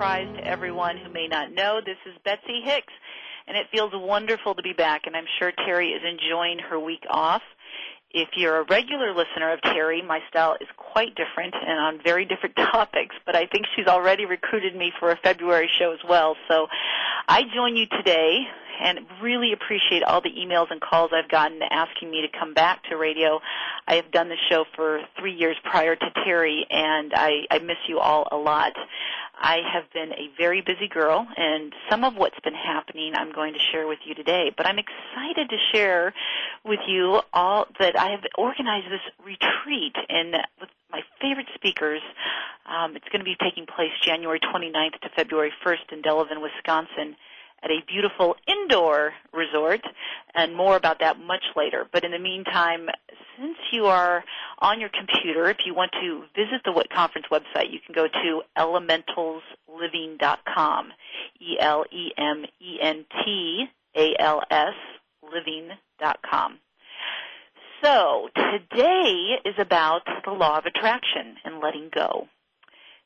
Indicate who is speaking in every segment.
Speaker 1: Surprise to everyone who may not know this is Betsy Hicks, and it feels wonderful to be back, and I'm sure Teri is enjoying her week off. If you're a regular listener of Teri, my style is quite different and on very different topics, but I think she's already recruited me for a February show as well. So I join you today and really appreciate all the emails and calls I've gotten asking me to come back to radio. I have done the show for three years prior to Teri, and I, I miss you all a lot. I have been a very busy girl, and some of what's been happening I'm going to share with you today. But I'm excited to share with you all that I have organized this retreat in with my favorite speakers. Um, it's going to be taking place January 29th to February 1st in Delavan, Wisconsin at a beautiful indoor resort, and more about that much later. But in the meantime, since you are on your computer, if you want to visit the WIT conference website, you can go to elementalsliving.com, E-L-E-M-E-N-T-A-L-S living.com. So today is about the law of attraction and letting go.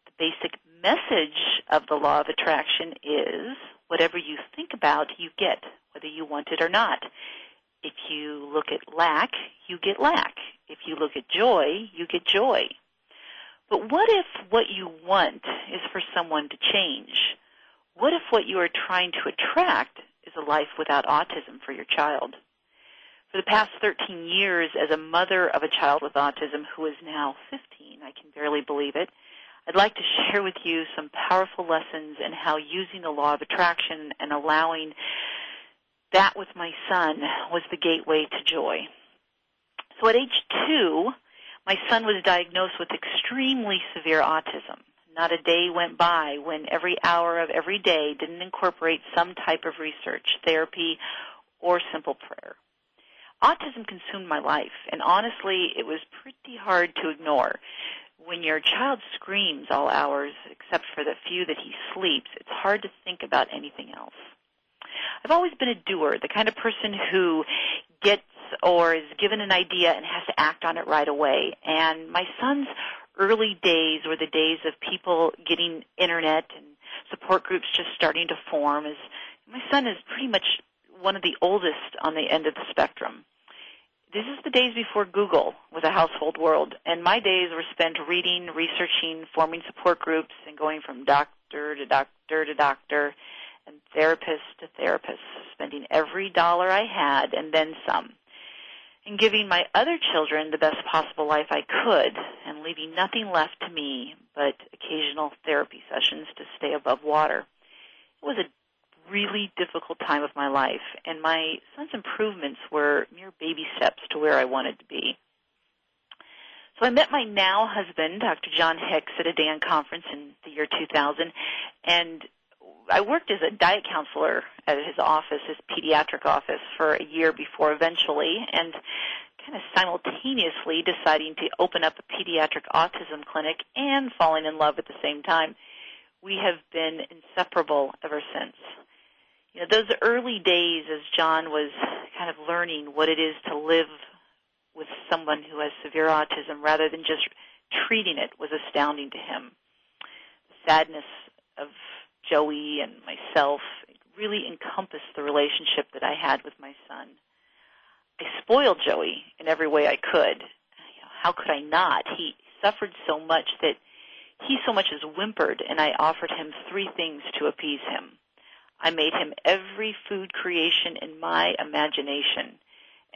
Speaker 1: The basic message of the law of attraction is whatever you think about, you get, whether you want it or not. If you look at lack, you get lack. If you look at joy, you get joy. But what if what you want is for someone to change? What if what you are trying to attract is a life without autism for your child? For the past 13 years, as a mother of a child with autism who is now 15, I can barely believe it, I'd like to share with you some powerful lessons in how using the law of attraction and allowing that with my son was the gateway to joy. So at age two, my son was diagnosed with extremely severe autism. Not a day went by when every hour of every day didn't incorporate some type of research, therapy, or simple prayer. Autism consumed my life, and honestly, it was pretty hard to ignore when your child screams all hours, except for the few that he sleeps, it's hard to think about anything else. I've always been a doer, the kind of person who gets or is given an idea and has to act on it right away. And my son's early days were the days of people getting internet and support groups just starting to form. My son is pretty much one of the oldest on the end of the spectrum this is the days before Google was a household world, and my days were spent reading, researching, forming support groups, and going from doctor to doctor to doctor and therapist to therapist, spending every dollar I had and then some, and giving my other children the best possible life I could, and leaving nothing left to me but occasional therapy sessions to stay above water. It was a really difficult time of my life, and my son's improvements were mere baby steps to where I wanted to be. So I met my now husband, Dr. John Hicks, at a DAN conference in the year 2000, and I worked as a diet counselor at his office, his pediatric office, for a year before eventually, and kind of simultaneously deciding to open up a pediatric autism clinic and falling in love at the same time. We have been inseparable ever since you know, those early days as John was kind of learning what it is to live with someone who has severe autism rather than just treating it was astounding to him. The sadness of Joey and myself really encompassed the relationship that I had with my son. I spoiled Joey in every way I could. You know, how could I not? He suffered so much that he so much as whimpered, and I offered him three things to appease him. I made him every food creation in my imagination.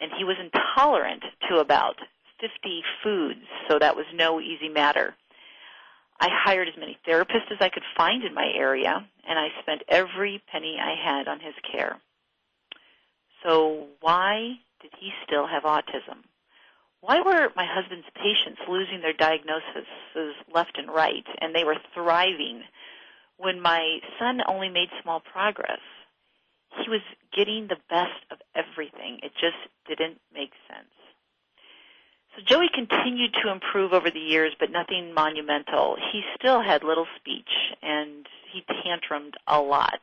Speaker 1: And he was intolerant to about 50 foods, so that was no easy matter. I hired as many therapists as I could find in my area, and I spent every penny I had on his care. So why did he still have autism? Why were my husband's patients losing their diagnoses left and right and they were thriving when my son only made small progress? He was getting the best of everything. It just didn't make sense. So Joey continued to improve over the years, but nothing monumental. He still had little speech and he tantrumed a lot.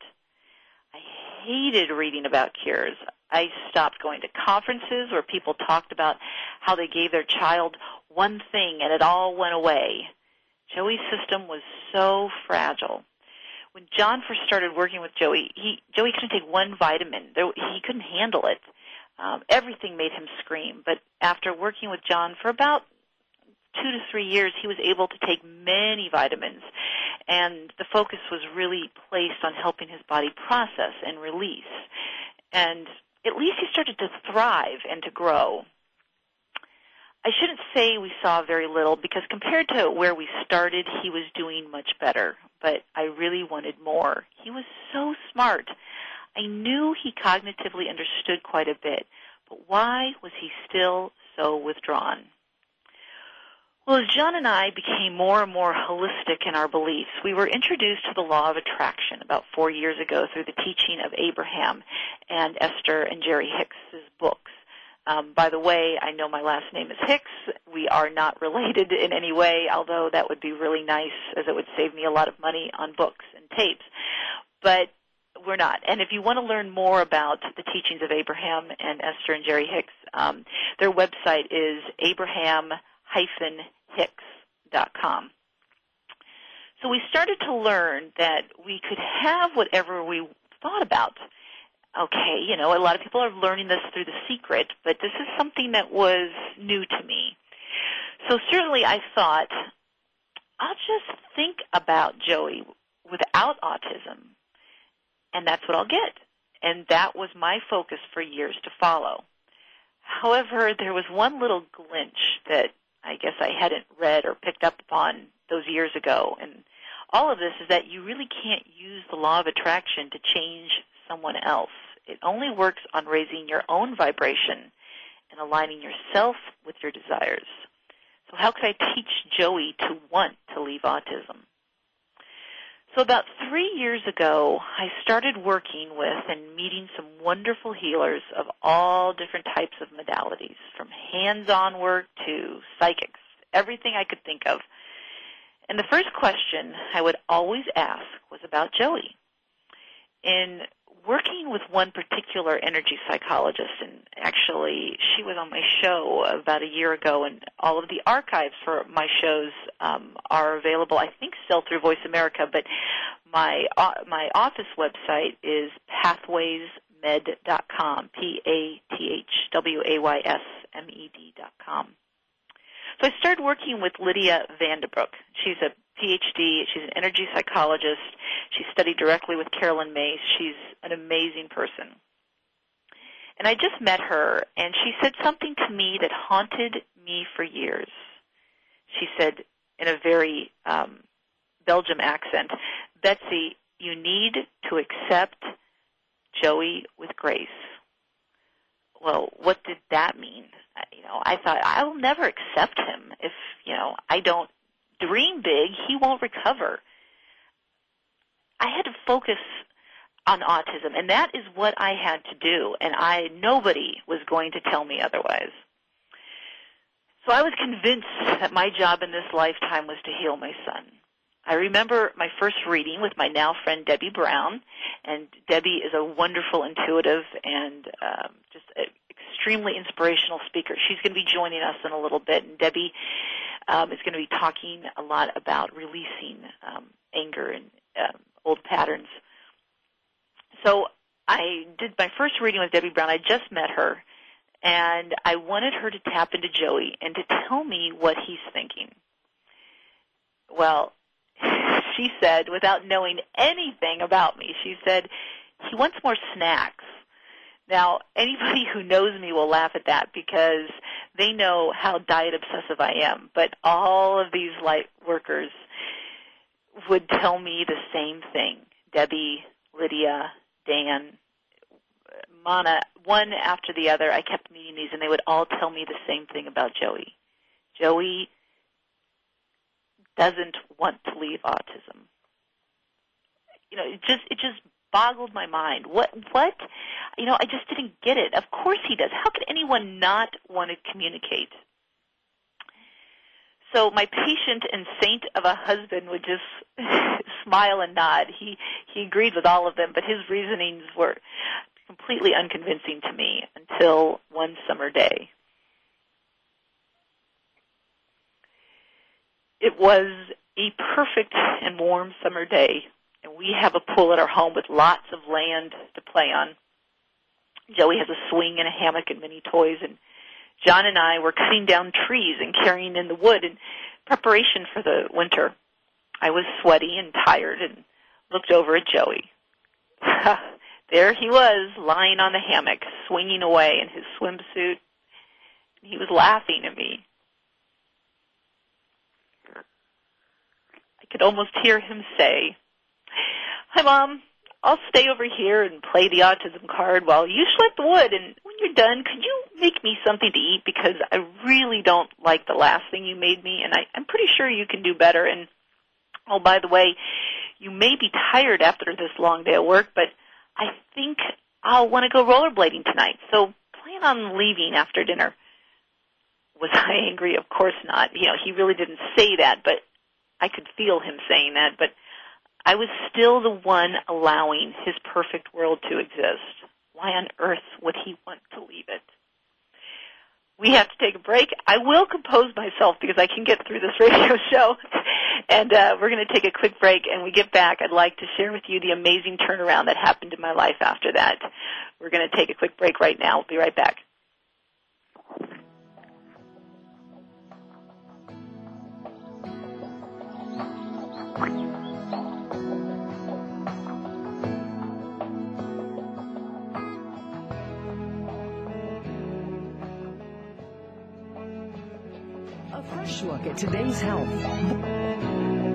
Speaker 1: I hated reading about cures. I stopped going to conferences where people talked about how they gave their child one thing and it all went away. Joey's system was so fragile. When John first started working with Joey, he Joey couldn't take one vitamin. There, he couldn't handle it. Um, everything made him scream. But after working with John for about two to three years, he was able to take many vitamins, and the focus was really placed on helping his body process and release. And at least he started to thrive and to grow. I shouldn't say we saw very little because compared to where we started, he was doing much better. But I really wanted more. He was so smart. I knew he cognitively understood quite a bit, but why was he still so withdrawn? Well, as John and I became more and more holistic in our beliefs, we were introduced to the law of attraction about four years ago through the teaching of Abraham and Esther and Jerry Hicks's books. Um, by the way, I know my last name is Hicks. We are not related in any way, although that would be really nice as it would save me a lot of money on books and tapes. But we're not. And if you want to learn more about the teachings of Abraham and Esther and Jerry Hicks, um, their website is Abraham hicks.com. So we started to learn that we could have whatever we thought about. Okay, you know, a lot of people are learning this through the secret, but this is something that was new to me. So certainly I thought, I'll just think about Joey without autism, and that's what I'll get. And that was my focus for years to follow. However, there was one little glitch that I guess I hadn't read or picked up upon those years ago. And all of this is that you really can't use the law of attraction to change someone else. It only works on raising your own vibration and aligning yourself with your desires. So how could I teach Joey to want to leave autism? So about three years ago, I started working with and meeting some wonderful healers of all different types of modalities, from hands-on work to psychics, everything I could think of. And the first question I would always ask was about Joey. In working with one particular energy psychologist, and actually she was on my show about a year ago, and all of the archives for my shows um, are available. I think still through Voice America, but my uh, my office website is pathwaysmed.com, p a t h w a y s m e d.com. So I started working with Lydia Vanderbroek. She's a PhD. She's an energy psychologist. She studied directly with Carolyn Myss. She's an amazing person. And I just met her, and she said something to me that haunted me for years. She said in a very um, Belgium accent, Betsy, you need to accept Joey with grace. Well, what did that mean? Know, I thought I'll never accept him if, you know, I don't dream big, he won't recover. I had to focus on autism, and that is what I had to do, and I nobody was going to tell me otherwise. So I was convinced that my job in this lifetime was to heal my son. I remember my first reading with my now friend Debbie Brown, and Debbie is a wonderful intuitive and um, just an extremely inspirational speaker. She's going to be joining us in a little bit, and Debbie um, is going to be talking a lot about releasing um, anger and um, old patterns. So I did my first reading with Debbie Brown. I just met her, and I wanted her to tap into Joey and to tell me what he's thinking. Well, she said, without knowing anything about me, she said, he wants more snacks. Now, anybody who knows me will laugh at that because they know how diet obsessive I am. But all of these light workers would tell me the same thing. Debbie, Lydia, Dan, Mana, one after the other, I kept meeting these, and they would all tell me the same thing about Joey. Joey doesn't want to leave autism. You know, it just it just boggled my mind. What what? You know, I just didn't get it. Of course he does. How could anyone not want to communicate? So my patient and saint of a husband would just smile and nod. He he agreed with all of them, but his reasonings were completely unconvincing to me until one summer day. It was a perfect and warm summer day, and we have a pool at our home with lots of land to play on. Joey has a swing and a hammock and many toys, and John and I were cutting down trees and carrying in the wood in preparation for the winter. I was sweaty and tired and looked over at Joey. there he was, lying on the hammock, swinging away in his swimsuit. He was laughing at me. I could almost hear him say, Hi, Mom. I'll stay over here and play the autism card while you select the wood. And when you're done, could you make me something to eat? Because I really don't like the last thing you made me, and I, I'm pretty sure you can do better. And oh, by the way, you may be tired after this long day at work, but I think I'll want to go rollerblading tonight. So plan on leaving after dinner. Was I angry? Of course not. You know, he really didn't say that, but I could feel him saying that. But I was still the one allowing his perfect world to exist. Why on earth would he want to leave it? We have to take a break. I will compose myself because I can get through this radio show. and uh, we're going to take a quick break. And we get back, I'd like to share with you the amazing turnaround that happened in my life after that. We're going to take a quick break right now. We'll be right back.
Speaker 2: Fresh look at today's health.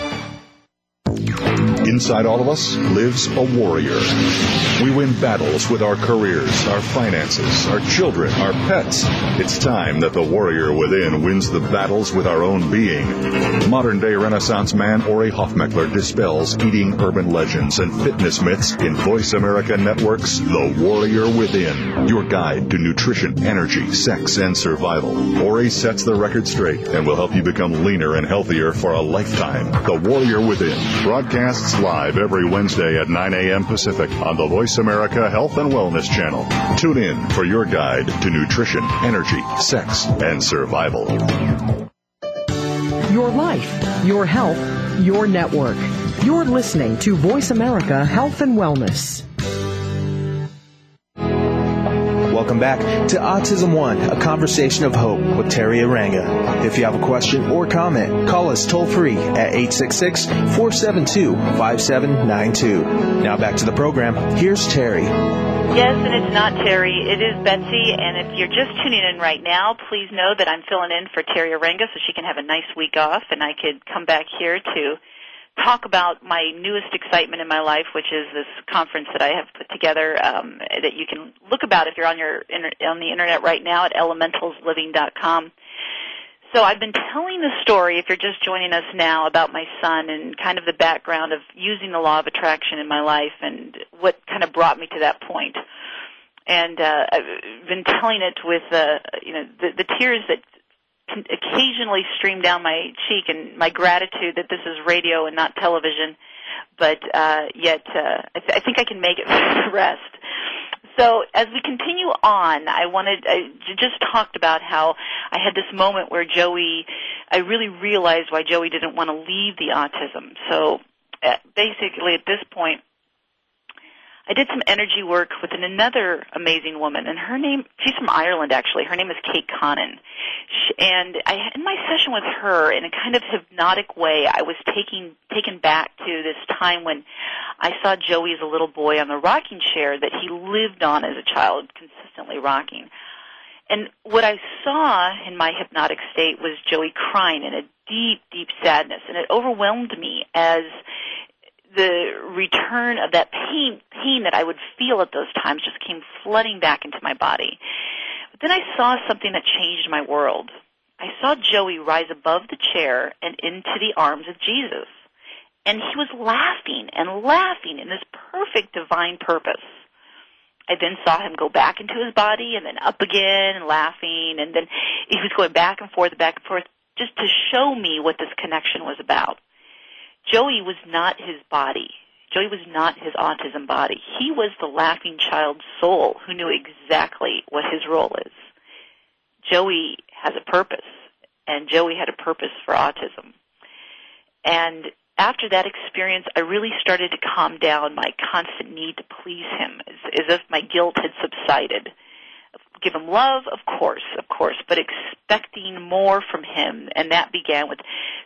Speaker 3: Inside all of us lives a warrior. We win battles with our careers, our finances, our children, our pets. It's time that the warrior within wins the battles with our own being. Modern day Renaissance man Ori Hofmekler dispels eating urban legends and fitness myths in Voice America Network's The Warrior Within, your guide to nutrition, energy, sex, and survival. Ori sets the record straight and will help you become leaner and healthier for a lifetime. The Warrior Within broadcasts live every Wednesday at 9 a.m. Pacific on the Voice America Health and Wellness Channel. Tune in for your guide to nutrition, energy, sex, and survival.
Speaker 2: Your life, your health, your network. You're listening to Voice America Health and Wellness.
Speaker 4: Welcome back to Autism One, a conversation of hope with Teri Arranga. If you have a question or comment, call us toll free at 866 472 5792. Now back to the program. Here's Teri.
Speaker 1: Yes, and it's not Teri. It is Betsy. And if you're just tuning in right now, please know that I'm filling in for Teri Arranga so she can have a nice week off and I could come back here to talk about my newest excitement in my life, which is this conference that I have put together um, that you can look about if you're on your on the internet right now at elementalsliving.com. So I've been telling the story, if you're just joining us now, about my son and kind of the background of using the law of attraction in my life and what kind of brought me to that point. And uh, I've been telling it with, uh, you know, the, the tears that occasionally stream down my cheek and my gratitude that this is radio and not television. But uh, yet, uh, I, th- I think I can make it for the rest. So as we continue on, I wanted I just talked about how I had this moment where Joey, I really realized why Joey didn't want to leave the autism. So uh, basically, at this point, I did some energy work with another amazing woman, and her name, she's from Ireland actually. Her name is Kate. She, and I, in my session with her, in a kind of hypnotic way, I was taking, taken back to this time when I saw Joey as a little boy on the rocking chair that he lived on as a child, consistently rocking. And what I saw in my hypnotic state was Joey crying in a deep, deep sadness, and it overwhelmed me as the return of that pain pain that I would feel at those times just came flooding back into my body. But then I saw something that changed my world. I saw Joey rise above the chair and into the arms of Jesus. And he was laughing and laughing in this perfect divine purpose. I then saw him go back into his body and then up again and laughing and then he was going back and forth, back and forth just to show me what this connection was about. Joey was not his body. Joey was not his autism body. He was the laughing child's soul who knew exactly what his role is. Joey has a purpose, and Joey had a purpose for autism. And after that experience, I really started to calm down my constant need to please him, as, as if my guilt had subsided give him love, of course, of course, but expecting more from him. And that began with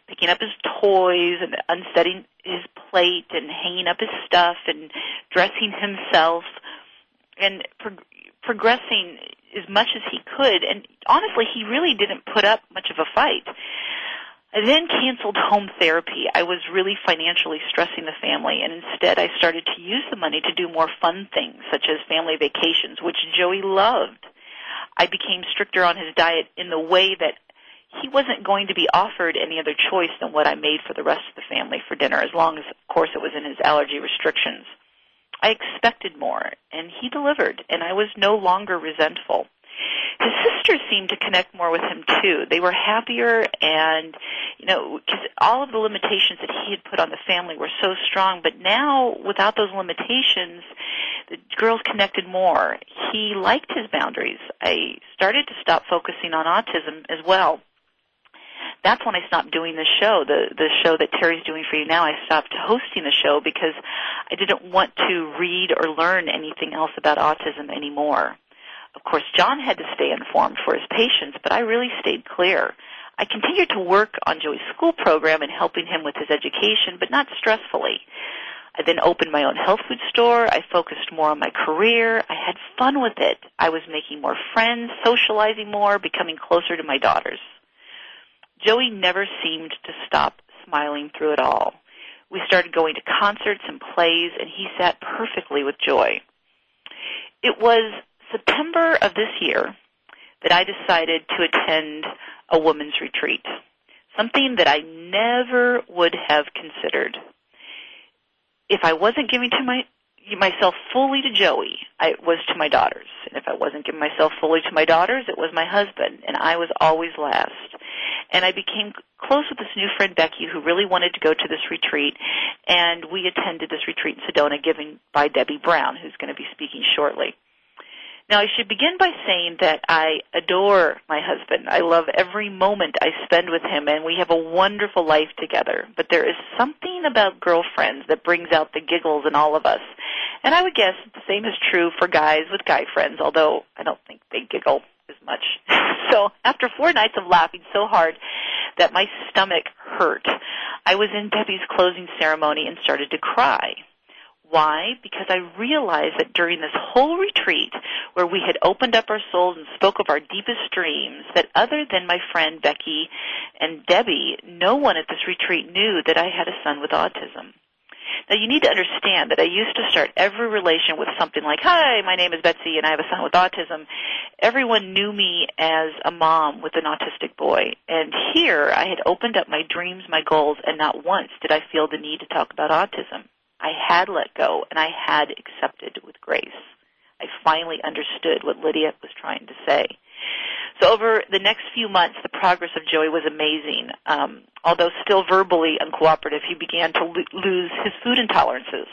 Speaker 1: picking up his toys and unsetting his plate and hanging up his stuff and dressing himself and pro- progressing as much as he could. And honestly, he really didn't put up much of a fight. I then canceled home therapy. I was really financially stressing the family, and instead I started to use the money to do more fun things, such as family vacations, which Joey loved. I became stricter on his diet in the way that he wasn't going to be offered any other choice than what I made for the rest of the family for dinner, as long as, of course, it was in his allergy restrictions. I expected more, and he delivered, and I was no longer resentful. His sisters seemed to connect more with him too. They were happier, and you know, because all of the limitations that he had put on the family were so strong. But now, without those limitations, the girls connected more. He liked his boundaries. I started to stop focusing on autism as well. That's when I stopped doing the show, the the show that Teri's doing for you now. I stopped hosting the show because I didn't want to read or learn anything else about autism anymore. Of course, John had to stay informed for his patients, but I really stayed clear. I continued to work on Joey's school program and helping him with his education, but not stressfully. I then opened my own health food store. I focused more on my career. I had fun with it. I was making more friends, socializing more, becoming closer to my daughters. Joey never seemed to stop smiling through it all. We started going to concerts and plays, and he sat perfectly with joy. It was September of this year that I decided to attend a women's retreat, something that I never would have considered. If I wasn't giving to my myself fully to Joey, I was to my daughters. And if I wasn't giving myself fully to my daughters, it was my husband, and I was always last. And I became close with this new friend Becky who really wanted to go to this retreat, and we attended this retreat in Sedona given by Debbie Brown, who's going to be speaking shortly. Now, I should begin by saying that I adore my husband. I love every moment I spend with him, and we have a wonderful life together. But there is something about girlfriends that brings out the giggles in all of us. And I would guess the same is true for guys with guy friends, although I don't think they giggle as much. so after four nights of laughing so hard that my stomach hurt, I was in Debbie's closing ceremony and started to cry Why? Because I realized that during this whole retreat, where we had opened up our souls and spoke of our deepest dreams, that other than my friend Becky and Debbie, no one at this retreat knew that I had a son with autism. Now you need to understand that I used to start every relation with something like, hi, my name is Betsy and I have a son with autism. Everyone knew me as a mom with an autistic boy. And here I had opened up my dreams, my goals, and not once did I feel the need to talk about autism. I had let go and I had accepted with grace. I finally understood what Lydia was trying to say. So over the next few months, the progress of Joey was amazing. Um, although still verbally uncooperative, he began to lo- lose his food intolerances.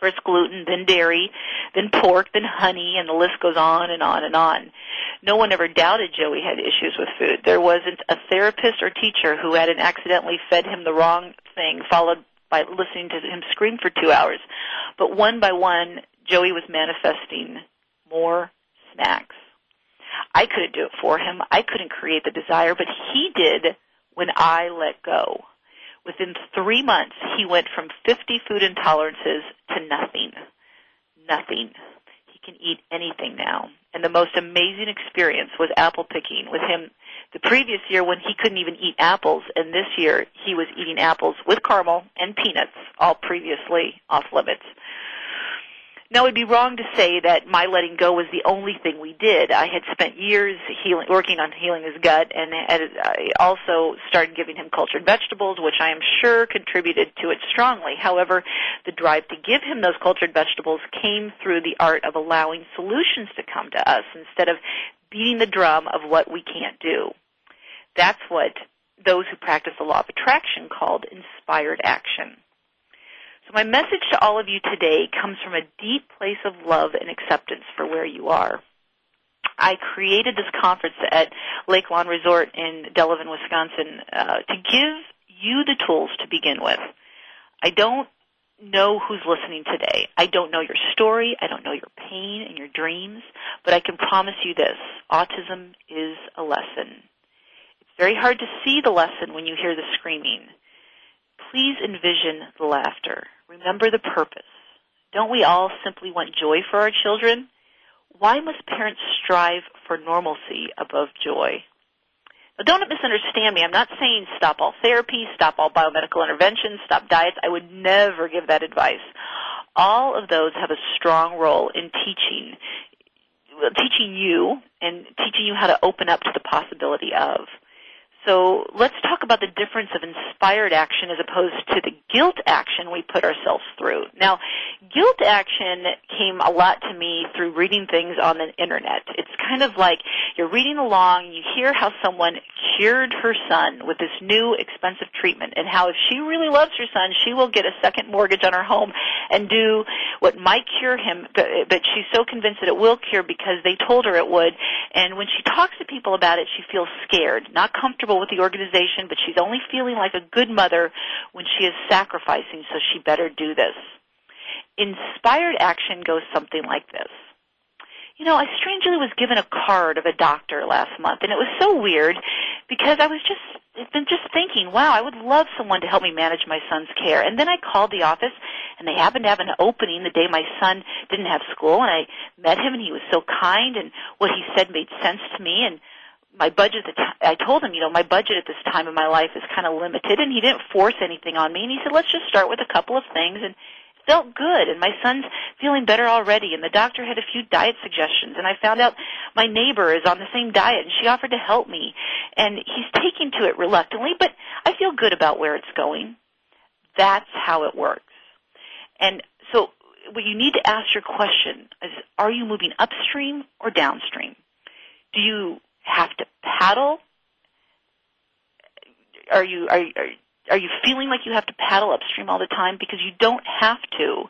Speaker 1: First gluten, then dairy, then pork, then honey, and the list goes on and on and on. No one ever doubted Joey had issues with food. There wasn't a therapist or teacher who hadn't accidentally fed him the wrong thing, followed by listening to him scream for two hours. But one by one, Joey was manifesting more snacks. I couldn't do it for him. I couldn't create the desire, but he did when I let go. Within three months, he went from 50 food intolerances to nothing. Nothing. He can eat anything now. And the most amazing experience was apple picking with him the previous year when he couldn't even eat apples, and this year he was eating apples with caramel and peanuts, all previously off limits. Now, it would be wrong to say that my letting go was the only thing we did. I had spent years healing, working on healing his gut, and I also started giving him cultured vegetables, which I am sure contributed to it strongly. However, the drive to give him those cultured vegetables came through the art of allowing solutions to come to us instead of beating the drum of what we can't do. That's what those who practice the law of attraction called inspired action. So my message to all of you today comes from a deep place of love and acceptance for where you are. I created this conference at Lake Lawn Resort in Delavan, Wisconsin, uh, to give you the tools to begin with. I don't know who's listening today. I don't know your story. I don't know your pain and your dreams, but I can promise you this. Autism is a lesson. It's very hard to see the lesson when you hear the screaming. Please envision the laughter. Remember the purpose. Don't we all simply want joy for our children? Why must parents strive for normalcy above joy? Don't misunderstand me. I'm not saying stop all therapy, stop all biomedical interventions, stop diets. I would never give that advice. All of those have a strong role in teaching teaching you and teaching you how to open up to the possibility of. So let's talk about the difference of inspired action as opposed to the guilt action we put ourselves through. Now, guilt action came a lot to me through reading things on the internet. It's kind of like you're reading along, you hear how someone cured her son with this new expensive treatment and how if she really loves her son, she will get a second mortgage on her home and do what might cure him, but, but she's so convinced that it will cure because they told her it would. And when she talks to people about it, she feels scared, not comfortable comfortable with the organization, but she's only feeling like a good mother when she is sacrificing, so she better do this. Inspired action goes something like this. You know, I strangely was given a card of a doctor last month, and it was so weird because I was just been just thinking, wow, I would love someone to help me manage my son's care. And then I called the office, and they happened to have an opening the day my son didn't have school, and I met him, and he was so kind, and what he said made sense to me, and my budget the told him, you know, my budget at this time in my life is kind of limited and he didn't force anything on me and he said, "Let's just start with a couple of things." And felt good and my son's feeling better already and the doctor had a few diet suggestions and I found out my neighbor is on the same diet and she offered to help me and he's taking to it reluctantly, but I feel good about where it's going. That's how it works. And so what you need to ask your question is are you moving upstream or downstream? Do you have to paddle? Are you are you, are you feeling like you have to paddle upstream all the time because you don't have to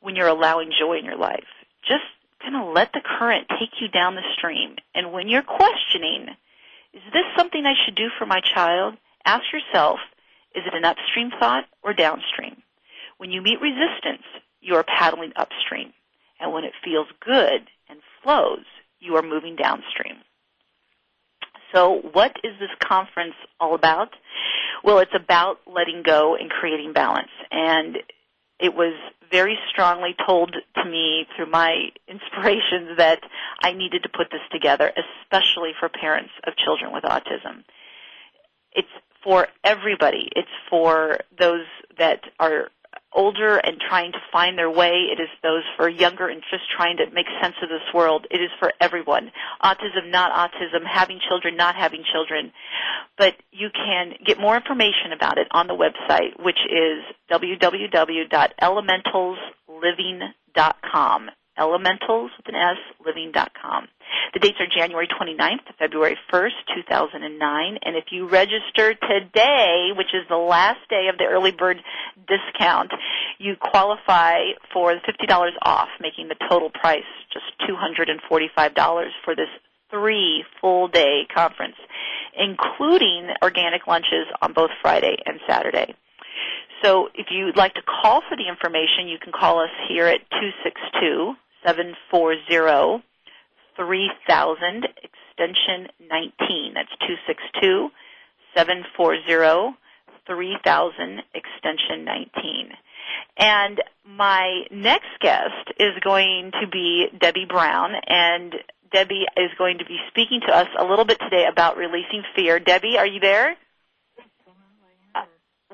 Speaker 1: when you're allowing joy in your life. Just kind of let the current take you down the stream. And when you're questioning, is this something I should do for my child? Ask yourself, is it an upstream thought or downstream? When you meet resistance, you are paddling upstream. And when it feels good and flows, you are moving downstream. So what is this conference all about? Well, it's about letting go and creating balance. And it was very strongly told to me through my inspirations that I needed to put this together, especially for parents of children with autism. It's for everybody. It's for those that are older and trying to find their way. It is those for younger and just trying to make sense of this world. It is for everyone. Autism, not autism, having children, not having children. But you can get more information about it on the website, which is www.elementalsliving.com elementals with an S, living.com. The dates are January 29th to February 1st, 2009. And if you register today, which is the last day of the early bird discount, you qualify for the $50 off, making the total price just $245 for this three full day conference, including organic lunches on both Friday and Saturday. So if you'd like to call for the information, you can call us here at 262 740 3000 extension 19. That's 262 740 3000 extension 19. And my next guest is going to be Debbie Brown, and Debbie is going to be speaking to us a little bit today about releasing fear. Debbie, are you there? Uh,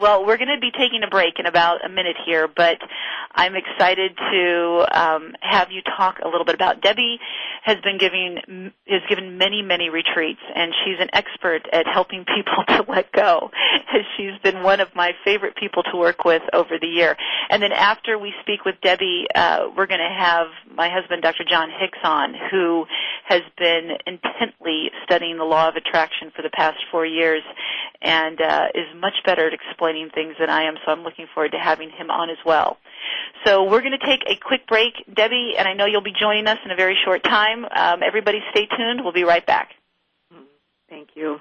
Speaker 1: well, we're going to be taking a break in about a minute here, but I'm excited to um, have you talk a little bit about. Debbie has been giving has given many many retreats, and she's an expert at helping people to let go. She's been one of my favorite people to work with over the year. And then after we speak with Debbie, uh, we're going to have my husband, Dr. John Hicks, on, who has been intently studying the law of attraction for the past four years, and uh, is much better at explaining explaining things than I am, so I'm looking forward to having him on as well. So we're going to take a quick break, Debbie, and I know you'll be joining us in a very short time. Um, everybody stay tuned. We'll be right back.
Speaker 5: Thank you.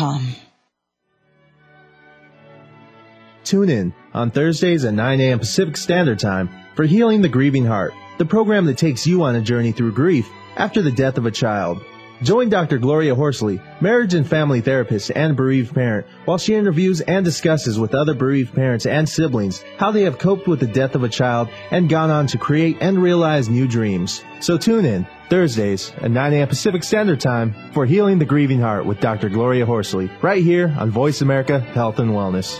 Speaker 4: Tune in on Thursdays at 9 a.m. Pacific Standard Time for Healing the Grieving Heart, the program that takes you on a journey through grief after the death of a child. Join Dr. Gloria Horsley, marriage and family therapist and bereaved parent, while she interviews and discusses with other bereaved parents and siblings how they have coped with the death of a child and gone on to create and realize new dreams. So tune in Thursdays at 9 a.m. Pacific Standard Time for Healing the Grieving Heart with Dr. Gloria Horsley, right here on Voice America Health and Wellness.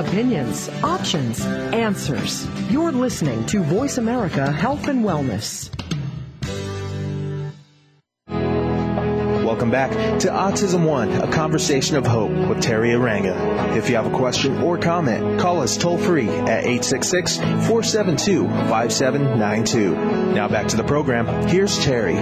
Speaker 2: Opinions, options, answers. You're listening to Voice America Health and Wellness.
Speaker 4: Welcome back to Autism One, a conversation of hope with Teri Arranga. If you have a question or comment, call us toll free at 866 472 5792. Now back to the program. Here's Teri.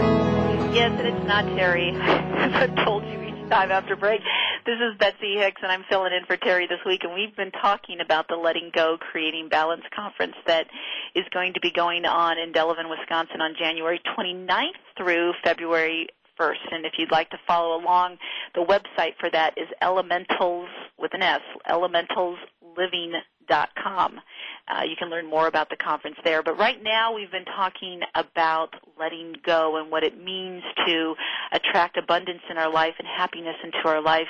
Speaker 1: Yes, and it's not Teri. As I've told you each time after break, this is Betsy Hicks, and I'm filling in for Teri this week. And we've been talking about the Letting Go Creating Balance conference that is going to be going on in Delavan, Wisconsin on January 29th through February 1st. And if you'd like to follow along, the website for that is elementals with an S, elementalsliving.com. Uh, you can learn more about the conference there. But right now we've been talking about letting go and what it means to attract abundance in our life and happiness into our life.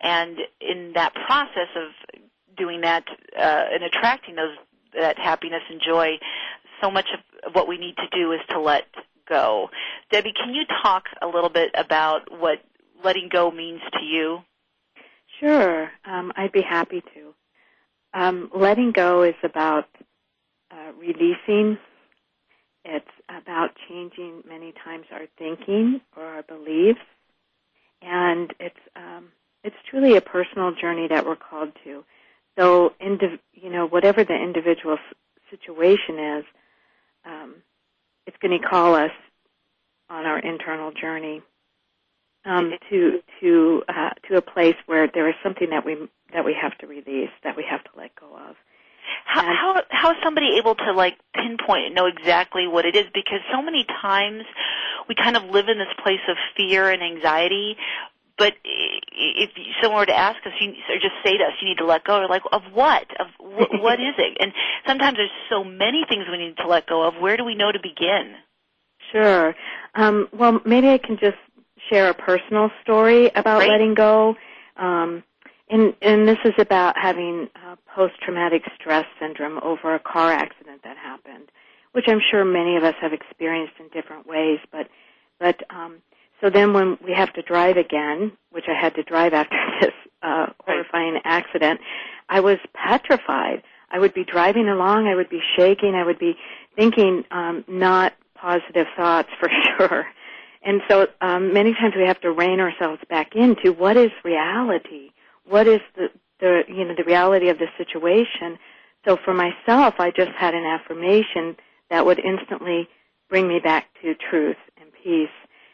Speaker 1: And in that process of doing that uh, and attracting those that happiness and joy, so much of what we need to do is to let go. Debbie, can you talk a little bit about what letting go means to you?
Speaker 5: Sure, um, I'd be happy to. Um, letting go is about uh, releasing. It's about changing many times our thinking or our beliefs, and it's um, it's truly a personal journey that we're called to. So, indiv- you know, whatever the individual situation is, um, it's going to call us on our internal journey um, to to uh, to a place where there is something that we that we have to release, that we have to let go of.
Speaker 1: How, how how is somebody able to like pinpoint and know exactly what it is? Because so many times we kind of live in this place of fear and anxiety. But if someone were to ask us, you, or just say to us, you need to let go, or like, of what? Of wh- what is it? And sometimes there's so many things we need to let go of. Where do we know to begin?
Speaker 5: Sure. Um, well, maybe I can just share a personal story about
Speaker 1: Great.
Speaker 5: letting go. Um, and, and this is about having uh, post-traumatic stress syndrome over a car accident that happened, which I'm sure many of us have experienced in different ways. But, but um, so then when we have to drive again, which I had to drive after this uh, horrifying accident, I was petrified. I would be driving along, I would be shaking, I would be thinking um, not positive thoughts for sure. And so um, many times we have to rein ourselves back into what is reality, what is the, the you know the reality of the situation. So for myself, I just had an affirmation that would instantly bring me back to truth and peace,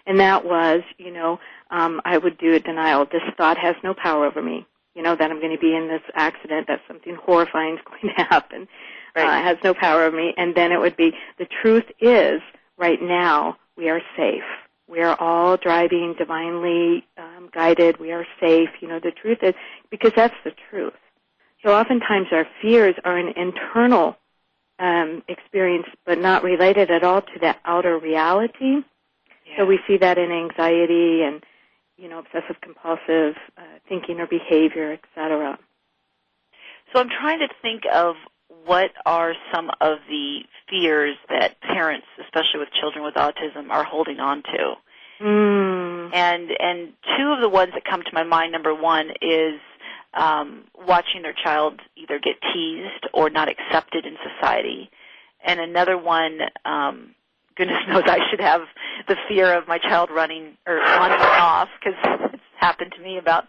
Speaker 5: and that was, you know, um, I would do a denial. This thought has no power over me. You know that I'm going to be in this accident, that something horrifying is going to happen.
Speaker 1: Right.
Speaker 5: Uh, has no power over me, and then it would be the truth is right now we are safe we are all driving divinely um, guided. We are safe. You know, the truth is, because that's the truth. So oftentimes our fears are an internal um, experience, but not related at all to the outer reality.
Speaker 1: Yeah.
Speaker 5: So we see that in anxiety and, you know, obsessive compulsive uh, thinking or behavior, etc.
Speaker 1: So I'm trying to think of what are some of the fears that parents, especially with children with autism, are holding on to.
Speaker 5: Mm.
Speaker 1: And and two of the ones that come to my mind, number one is um, watching their child either get teased or not accepted in society, and another one, um, goodness knows I should have the fear of my child running or running off because it's happened to me about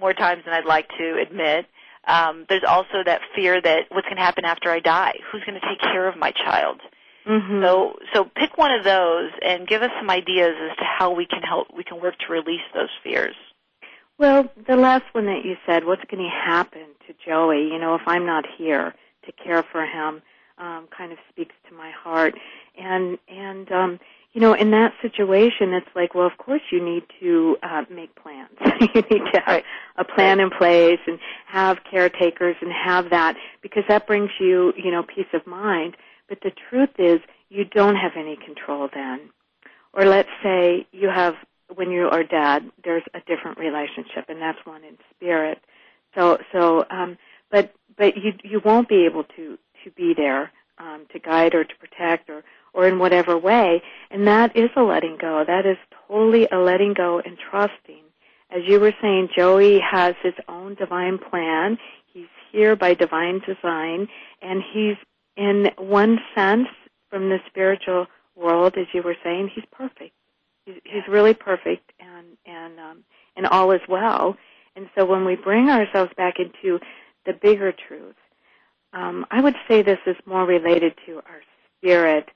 Speaker 1: more times than I'd like to admit. Um, there's also that fear that what's going to happen after I die? Who's going to take care of my child?
Speaker 5: Mm-hmm.
Speaker 1: So, so pick one of those and give us some ideas as to how we can help. We can work to release those fears.
Speaker 5: Well, the last one that you said, what's going to happen to Joey? You know, if I'm not here to care for him, um, kind of speaks to my heart. And and um, you know, in that situation, it's like, well, of course you need to uh, make plans. you need to have
Speaker 1: Right.
Speaker 5: a plan in place and have caretakers and have that because that brings you, you know, peace of mind. But the truth is, you don't have any control then. Or let's say you have, when you are dead, there's a different relationship, and that's one in spirit. So, so, um, but but you you won't be able to to be there um, to guide or to protect or or in whatever way, and that is a letting go. That is totally a letting go and trusting. As you were saying, Joey has his own divine plan. He's here by divine design, and he's in one sense from the spiritual world, as you were saying, he's perfect. He's, he's really perfect, and and and um, and all is well. And so when we bring ourselves back into the bigger truth, um, I would say this is more related to our spirit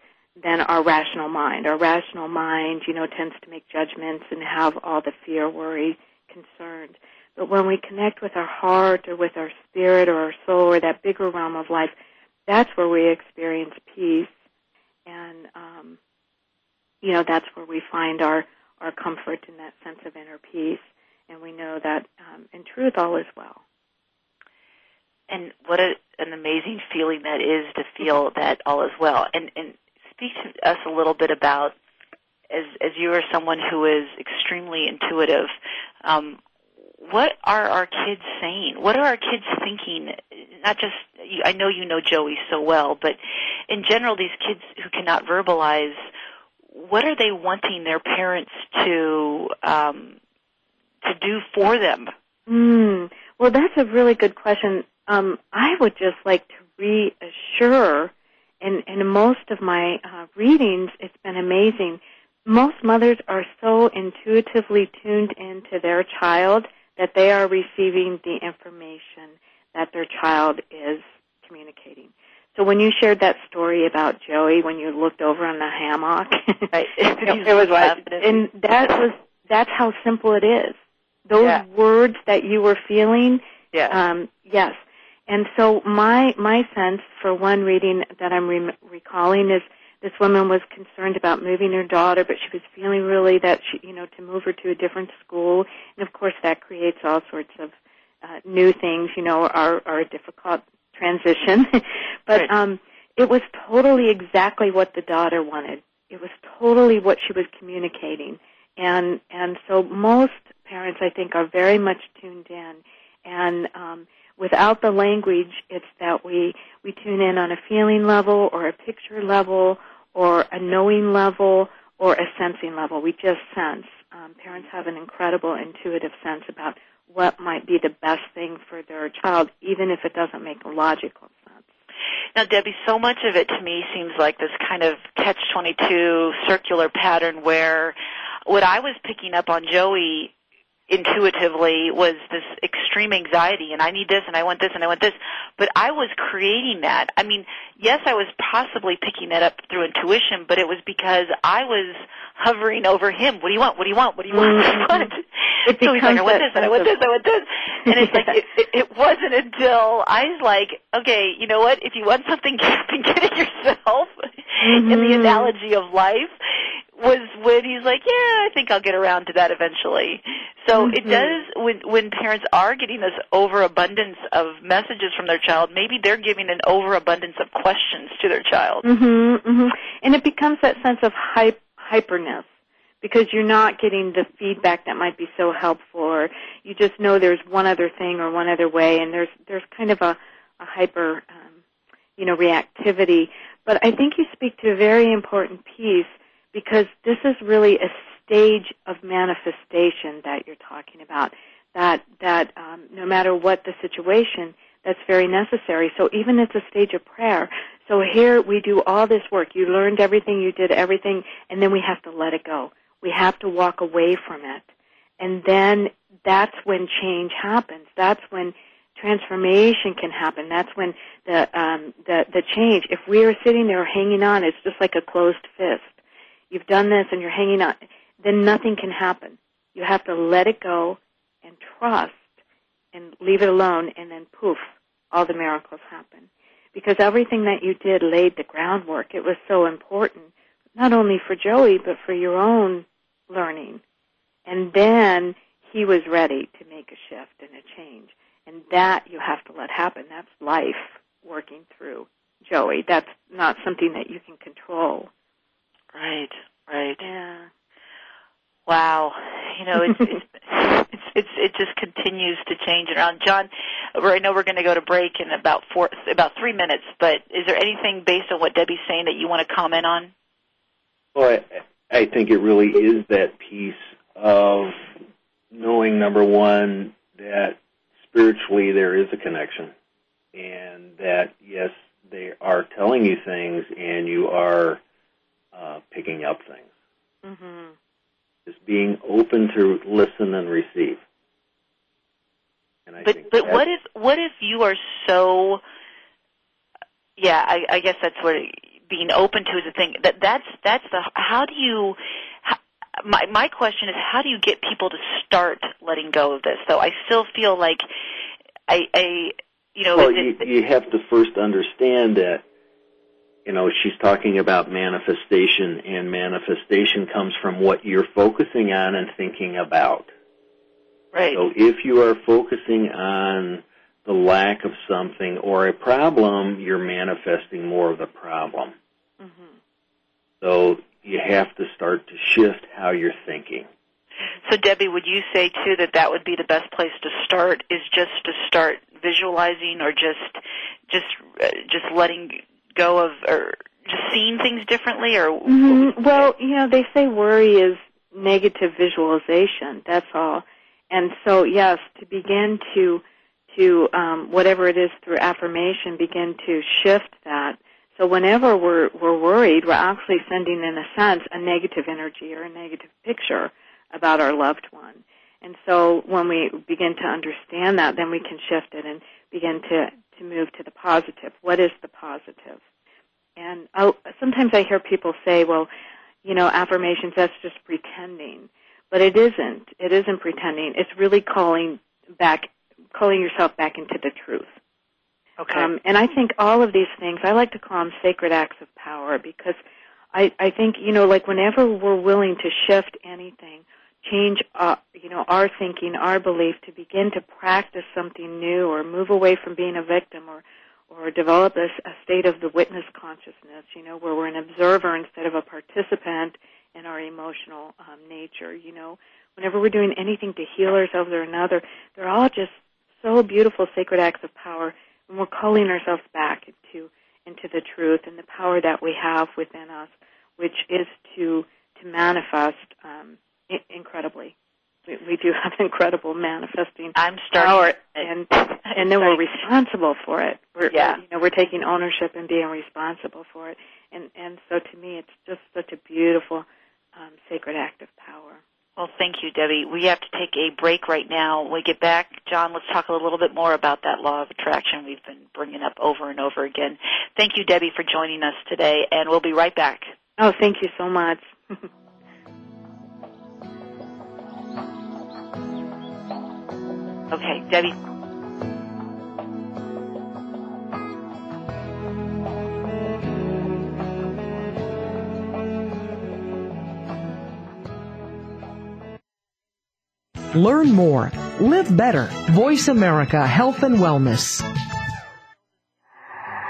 Speaker 5: than our rational mind. Our rational mind, you know, tends to make judgments and have all the fear, worry, concern. But when we connect with our heart or with our spirit or our soul or that bigger realm of life, that's where we experience peace. And, um, you know, that's where we find our, our comfort in that sense of inner peace. And we know that, um, in truth, all is well.
Speaker 1: And what a, an amazing feeling that is to feel that all is well. And, and speak to us a little bit about, as, as you are someone who is extremely intuitive, um, what are our kids saying? What are our kids thinking? Not just, I know you know Joey so well, but in general, these kids who cannot verbalize, what are they wanting their parents to um, to do for them?
Speaker 5: Mm, well, that's a really good question. Um, I would just like to reassure, and in most of my uh, readings, it's been amazing. Most mothers are so intuitively tuned into their child that they are receiving the information that their child is communicating. So when you shared that story about Joey, when you looked over on the hammock,
Speaker 1: right.
Speaker 5: it was like, and that was that's how simple it is. Those
Speaker 1: yeah.
Speaker 5: words that you were feeling,
Speaker 1: yeah.
Speaker 5: um, yes. And so my my sense for one reading that I'm re- recalling is this woman was concerned about moving her daughter, but she was feeling really that she, you know, to move her to a different school, and of course that creates all sorts of uh, new things, you know, are are a difficult transition. but
Speaker 1: right.
Speaker 5: um, it was totally exactly what the daughter wanted. It was totally what she was communicating, and and so most parents, I think, are very much tuned in, and um, without the language, it's that we, we tune in on a feeling level or a picture level or a knowing level or a sensing level. We just sense. Um, parents have an incredible intuitive sense about what might be the best thing for their child, even if it doesn't make logical sense.
Speaker 1: Now, Debbie, so much of it to me seems like this kind of catch-22 circular pattern where what I was picking up on Joey intuitively was this extreme anxiety and I need this and I want this and I want this. But I was creating that. I mean, yes, I was possibly picking that up through intuition, but it was because I was hovering over him. What do you want? What do you want? What do you want? What do you want?
Speaker 5: It
Speaker 1: so he's like, I want this and I want this, I want this. And it's like, it, it, it wasn't until I was like, okay, you know what? If you want something, get it yourself.
Speaker 5: Mm-hmm.
Speaker 1: In the analogy of life, was when he's like, yeah, I think I'll get around to that eventually. So
Speaker 5: mm-hmm.
Speaker 1: it does when when parents are getting this overabundance of messages from their child, maybe they're giving an overabundance of questions to their child.
Speaker 5: Mm-hmm, mm-hmm. And it becomes that sense of hype, hyperness because you're not getting the feedback that might be so helpful or you just know there's one other thing or one other way and there's there's kind of a, a hyper um, you know reactivity but I think you speak to a very important piece because this is really a stage of manifestation that you're talking about. That that um, no matter what the situation, that's very necessary. So even it's a stage of prayer. So here we do all this work. You learned everything, you did everything, and then we have to let it go. We have to walk away from it, and then that's when change happens. That's when transformation can happen. That's when the um, the the change. If we are sitting there hanging on, it's just like a closed fist you've done this and you're hanging on, then nothing can happen. You have to let it go and trust and leave it alone and then poof, all the miracles happen. Because everything that you did laid the groundwork. It was so important, not only for Joey, but for your own learning. And then he was ready to make a shift and a change. And that you have to let happen. That's life working through Joey. That's not something that you can control.
Speaker 1: Right, right.
Speaker 5: Yeah.
Speaker 1: Wow. You know, it's, it's, it's, it's, it just continues to change around. John, I know we're going to go to break in about four, about three minutes, but is there anything based on what Debbie's saying that you want to comment on?
Speaker 6: Well, I, I think it really is that piece of knowing, number one, that spiritually there is a connection and that, yes, they are telling you things and you are uh, picking up things.
Speaker 5: Mm-hmm.
Speaker 6: Just being open to listen and receive. And I
Speaker 1: but
Speaker 6: think
Speaker 1: but what if what if you are so yeah I, I guess that's what being open to is the thing that that's that's the how do you my my question is how do you get people to start letting go of this though I still feel like I I you know
Speaker 6: well,
Speaker 1: it-
Speaker 6: you, you have to first understand that, you know, she's talking about manifestation, and manifestation comes from what you're focusing on and thinking about.
Speaker 1: right
Speaker 6: So if you are focusing on the lack of something or a problem, you're manifesting more of the problem. Mm-hmm. So you have to start to shift how you're thinking.
Speaker 1: So Debbie, would you say too that that would be the best place to start? Is just to start visualizing, or just just uh, just letting go of, or just seeing things differently, or
Speaker 5: Mhm. Well, you know, they say worry is negative visualization. That's all. And so, yes, to begin to to um, whatever it is through affirmation, begin to shift that. So whenever we're we're worried, we're actually sending, in a sense, a negative energy or a negative picture about our loved one. And so when we begin to understand that, then we can shift it and begin to to move to the positive. What is the positive? And I'll, sometimes I hear people say, well, you know, affirmations, that's just pretending. But it isn't. It isn't pretending. It's really calling back, calling yourself back into the truth.
Speaker 1: okay,
Speaker 5: Um, and I think all of these things, I like to call them sacred acts of power because I, I think, you know, like whenever we're willing to shift anything, change, uh, you know, our thinking, our belief to begin to practice something new or move away from being a victim or, or develop a, a state of the witness consciousness, you know, where we're an observer instead of a participant in our emotional um, nature, you know. Whenever we're doing anything to heal ourselves or another, they're all just so beautiful sacred acts of power and we're calling ourselves back into into the truth and the power that we have within us, which is to to manifest um, incredibly. We, we do have incredible manifesting
Speaker 1: I'm
Speaker 5: power,
Speaker 1: starting,
Speaker 5: and and then we're responsible for it. We're,
Speaker 1: Yeah.
Speaker 5: you know, we're taking ownership and being responsible for it, and and so to me, it's just such a beautiful um, sacred act of power.
Speaker 1: Well, thank you, Debbie. We have to take a break right now. When we get back, John, let's talk a little bit more about that law of attraction we've been bringing up over and over again. Thank you, Debbie, for joining us today, and we'll be right back.
Speaker 5: Oh, thank you so much.
Speaker 1: Okay, Debbie.
Speaker 2: Learn more. Live better. Voice America Health and Wellness.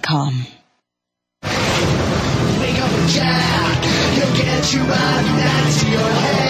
Speaker 3: Jack.com.
Speaker 7: Wake
Speaker 8: up, Jack. He'll get
Speaker 9: you
Speaker 8: out.
Speaker 9: to
Speaker 8: your head.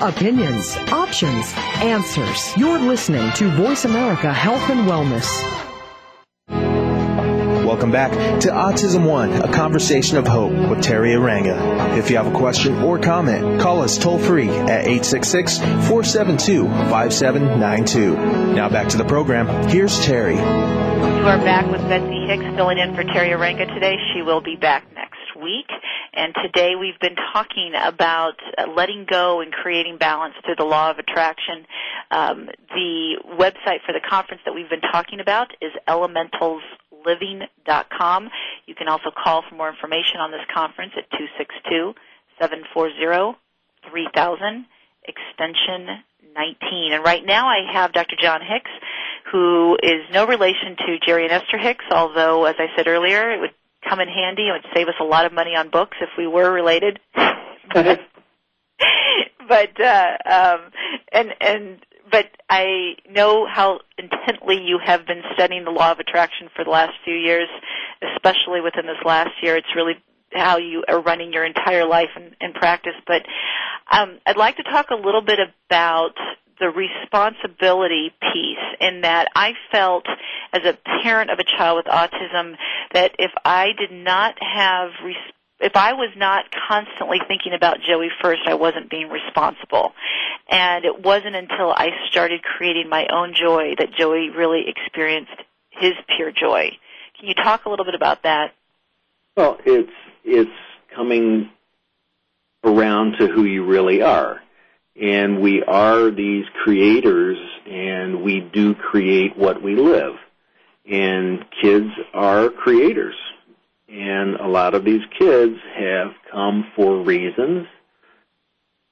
Speaker 2: Opinions, options, answers. You're listening to Voice America Health and Wellness.
Speaker 4: Welcome back to Autism One, a conversation of hope with Teri Arranga. If you have a question or comment, call us toll free at 866 472 5792. Now back to the program. Here's Teri. You
Speaker 1: are back with Betsy Hicks filling in for Teri Arranga today. She will be back next week. And today we've been talking about letting go and creating balance through the law of attraction. Um, the website for the conference that we've been talking about is Elementals elementalsliving.com. You can also call for more information on this conference at 262 740 3000 extension 19. And right now I have Dr. John Hicks, who is no relation to Jerry and Esther Hicks, although, as I said earlier, it would come in handy. It would save us a lot of money on books if we were related. but uh, um, and and but I know how intently you have been studying the law of attraction for the last few years, especially within this last year. It's really how you are running your entire life in, in practice. But um, I'd like to talk a little bit about the responsibility piece in that I felt as a parent of a child with autism that if I did not have res- if I was not constantly thinking about Joey first, I wasn't being responsible. And it wasn't until I started creating my own joy that Joey really experienced his pure joy. Can you talk a little bit about that?
Speaker 6: Well, it's it's coming around to who you really are and we are these creators and we do create what we live. And kids are creators. And a lot of these kids have come for reasons,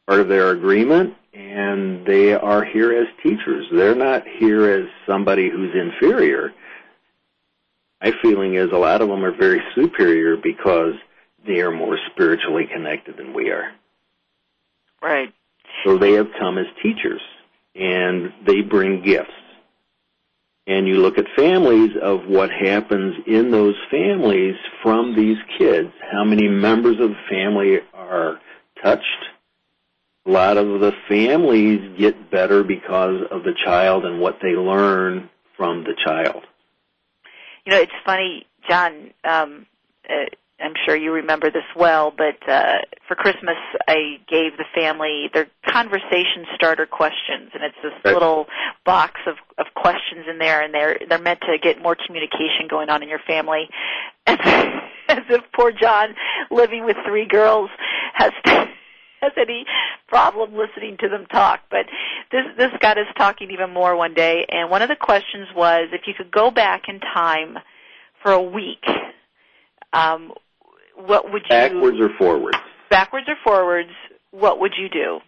Speaker 6: part of their agreement, and they are here as teachers. They're not here as somebody who's inferior. My feeling is a lot of them are very superior because they are more spiritually connected than we are.
Speaker 1: Right.
Speaker 6: So they have come as teachers and they bring gifts. And you look at families of what happens in those families from these kids. How many members of the family are touched? A lot of the families get better because of the child and what they learn from the child.
Speaker 1: You know, it's funny, John. Um, uh, I'm sure you remember this well, but uh, for Christmas I gave the family their conversation starter questions, and it's this right. little box of, of questions in there, and they're they're meant to get more communication going on in your family. As, as if poor John, living with three girls, has to, has any problem listening to them talk. But this this got us talking even more one day, and one of the questions was if you could go back in time for a week. Um, what would you
Speaker 6: backwards or forwards?
Speaker 1: Backwards or forwards? What would you do?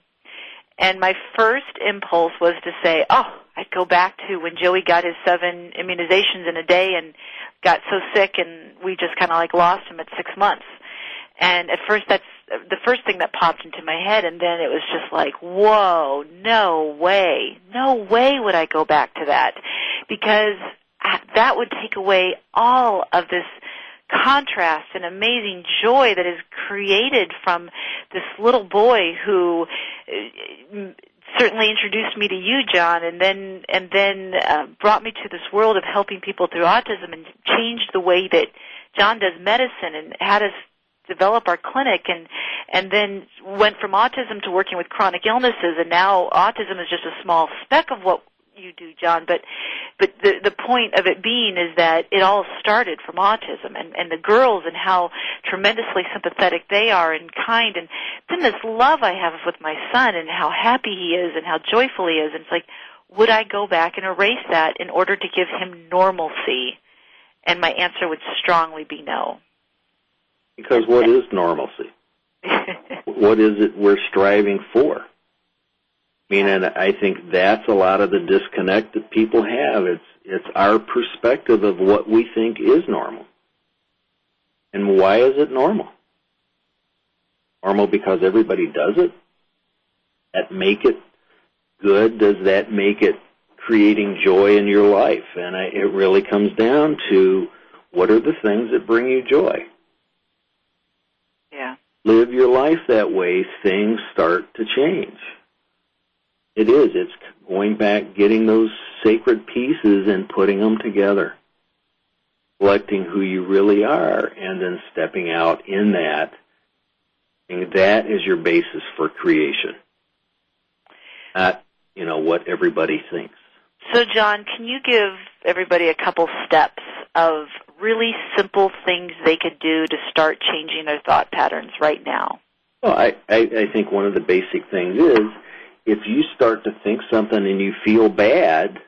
Speaker 1: And my first impulse was to say, "Oh, I'd go back to when Joey got his seven immunizations in a day and got so sick, and we just kind of like lost him at six months." And at first, that's the first thing that popped into my head, and then it was just like, "Whoa, no way, no way would I go back to that," because uh, that would take away all of this contrast and amazing joy that is created from this little boy who uh, certainly introduced me to you, John, and then and then uh, brought me to this world of helping people through autism and changed the way that John does medicine and had us develop our clinic and and then went from autism to working with chronic illnesses and now autism is just a small speck of what you do, John, but but the the point of it being is that it all started from autism and and the girls and how tremendously sympathetic they are and kind and then this love I have with my son and how happy he is and how joyful he is and it's like would I go back and erase that in order to give him normalcy? And my answer would strongly be no.
Speaker 6: Because what is normalcy? what is it we're striving for? I mean, and I think that's a lot of the disconnect that people have. It's it's our perspective of what we think is normal. And why is it normal? Normal because everybody does it? That make it good? Does that make it creating joy in your life? And I, it really comes down to what are the things that bring you joy?
Speaker 1: Yeah.
Speaker 6: Live your life that way, things start to change. It is. It's going back, getting those sacred pieces and putting them together. selecting who you really are, and then stepping out in that. And that is your basis for creation. Not, you know, what everybody thinks.
Speaker 1: So, John, can you give everybody a couple steps of really simple things they could do to start changing their thought patterns right now?
Speaker 6: Well, I, I, I think one of the basic things is if you start to think something and you feel bad,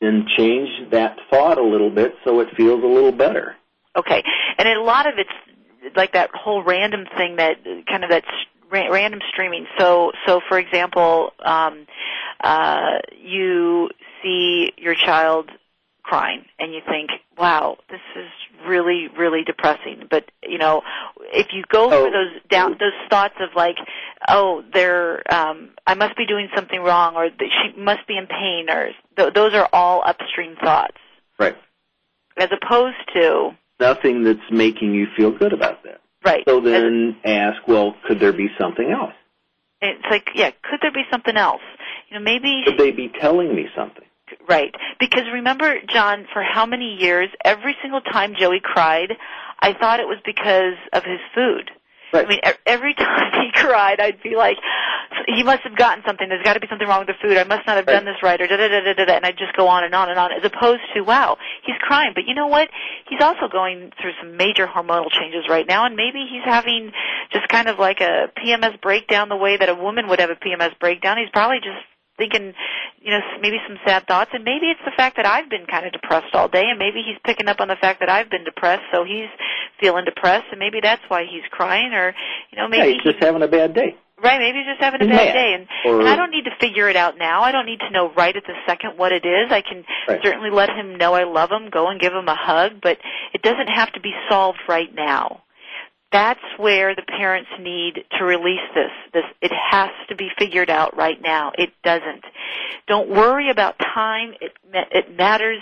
Speaker 6: then change that thought a little bit so it feels a little better.
Speaker 1: Okay, and a lot of it's like that whole random thing that kind of that random streaming. So, so for example, um, uh, you see your child crying and you think, wow, this is really, really depressing. But, you know, if you go
Speaker 6: Oh.
Speaker 1: for those down, those thoughts of like, oh, they're, um, I must be doing something wrong or she must be in pain or th- those are all upstream thoughts.
Speaker 6: Right.
Speaker 1: As opposed to,
Speaker 6: Nothing that's making you feel good about that.
Speaker 1: right.
Speaker 6: So
Speaker 1: as-
Speaker 6: then ask, well, could there be something else?
Speaker 1: it's like, yeah, could there be something else? You know, maybe
Speaker 6: Could they be telling me something?
Speaker 1: Right. Because remember, John, for how many years, every single time Joey cried, I thought it was because of his food.
Speaker 6: Right.
Speaker 1: I mean, every time he cried, I'd be like, he must have gotten something. There's got to be something wrong with the food. I must not have done this right, or da da da da da. da, And I'd just go on and on and on, as opposed to, wow, he's crying. But you know what? He's also going through some major hormonal changes right now, and maybe he's having just kind of like a PMS breakdown the way that a woman would have a PMS breakdown. He's probably just thinking, you know, maybe some sad thoughts, and maybe it's the fact that I've been kind of depressed all day, and maybe he's picking up on the fact that I've been depressed, so he's feeling depressed, and maybe that's why he's crying, or you know,
Speaker 6: Yeah,
Speaker 1: maybe
Speaker 6: he's just having a bad day.
Speaker 1: Right, maybe he's just having a
Speaker 6: He's
Speaker 1: bad
Speaker 6: mad.
Speaker 1: day, and,
Speaker 6: Or-
Speaker 1: and I don't need to figure it out now. I don't need to know right at the second what it is. I can
Speaker 6: Right.
Speaker 1: certainly let him know I love him, go and give him a hug, but it doesn't have to be solved right now. That's where the parents need to release this. This it has to be figured out right now. It doesn't. Don't worry about time. It it matters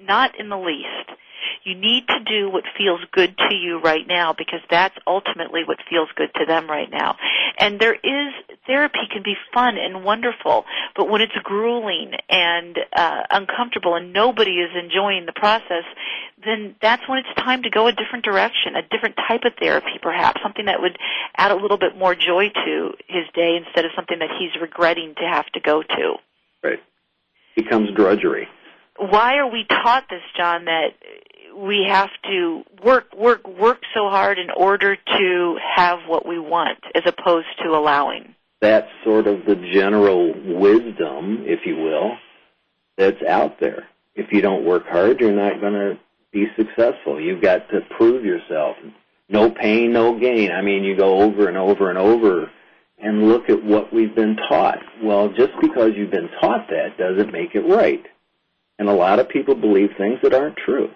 Speaker 1: not in the least. You need to do what feels good to you right now because that's ultimately what feels good to them right now. And there is therapy can be fun and wonderful, but when it's grueling and uh, uncomfortable and nobody is enjoying the process, then that's when it's time to go a different direction, a different type of therapy perhaps, something that would add a little bit more joy to his day instead of something that he's regretting to have to go to
Speaker 6: Right. Becomes drudgery.
Speaker 1: why are we taught this, John, that we have to work, work, work so hard in order to have what we want as opposed to allowing?
Speaker 6: That's sort of the general wisdom, if you will, that's out there. If you don't work hard, you're not going to be successful. You've got to prove yourself. No pain, no gain. I mean, you go over and over and over and look at what we've been taught. Well, just because you've been taught that doesn't make it right. And a lot of people believe things that aren't true.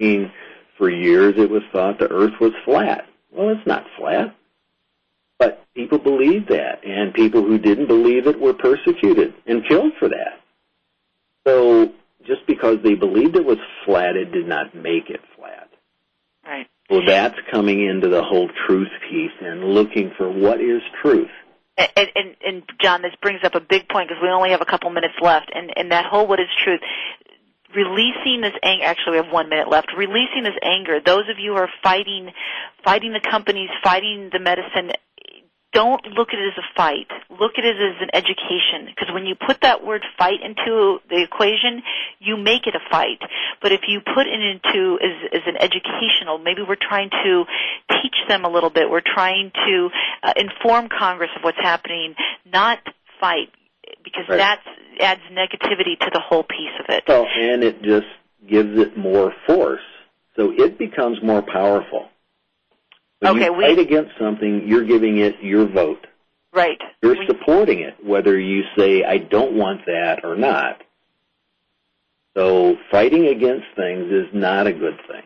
Speaker 6: I mean, for years it was thought the earth was flat. Well, it's not flat. But people believed that, and people who didn't believe it were persecuted and killed for that. So just because they believed it was flat, it did not make it flat.
Speaker 1: Right.
Speaker 6: Well, that's coming into the whole truth piece and looking for what is truth.
Speaker 1: And, and, and John, this brings up a big point because we only have a couple minutes left, and, and that whole what is truth. Releasing this anger. Actually, we have one minute left. Releasing this anger. Those of you who are fighting, fighting the companies, fighting the medicine. Don't look at it as a fight. Look at it as an education. Because when you put that word fight into the equation, you make it a fight. But if you put it into as, as an educational, maybe we're trying to teach them a little bit. We're trying to uh, inform Congress of what's happening, not fight, because
Speaker 6: Right.
Speaker 1: that adds negativity to the whole piece of it.
Speaker 6: So, and it just gives it more force. So it becomes more powerful. When
Speaker 1: Okay,
Speaker 6: you
Speaker 1: we-
Speaker 6: fight against something, you're giving it your vote.
Speaker 1: Right.
Speaker 6: You're
Speaker 1: We-
Speaker 6: supporting it, whether you say, I don't want that or not. So fighting against things is not a good thing.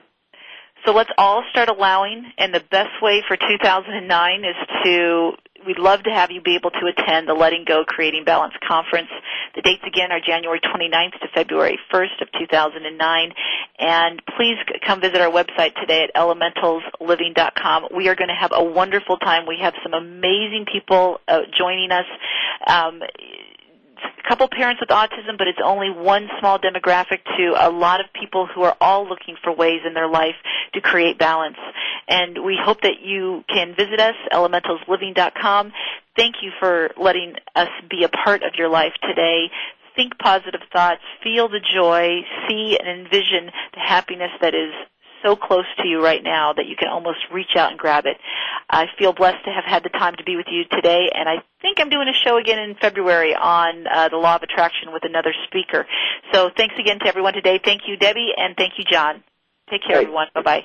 Speaker 1: So let's all start allowing, and the best way for 2009 is to, we'd love to have you be able to attend the Letting Go Creating Balance Conference. The dates again are January 29th to February 1st of 2009. And please come visit our website today at elementalsliving.com. We are going to have a wonderful time. We have some amazing people uh, joining us. Um, couple parents with autism, but it's only one small demographic to a lot of people who are all looking for ways in their life to create balance. And we hope that you can visit us, elementalsliving.com. Thank you for letting us be a part of your life today think positive thoughts, feel the joy, see and envision the happiness that is so close to you right now that you can almost reach out and grab it. I feel blessed to have had the time to be with you today, and I think I'm doing a show again in February on uh, the law of attraction with another speaker. So thanks again to everyone today. Thank you, Debbie, and thank you, John. Take care, everyone. Bye bye.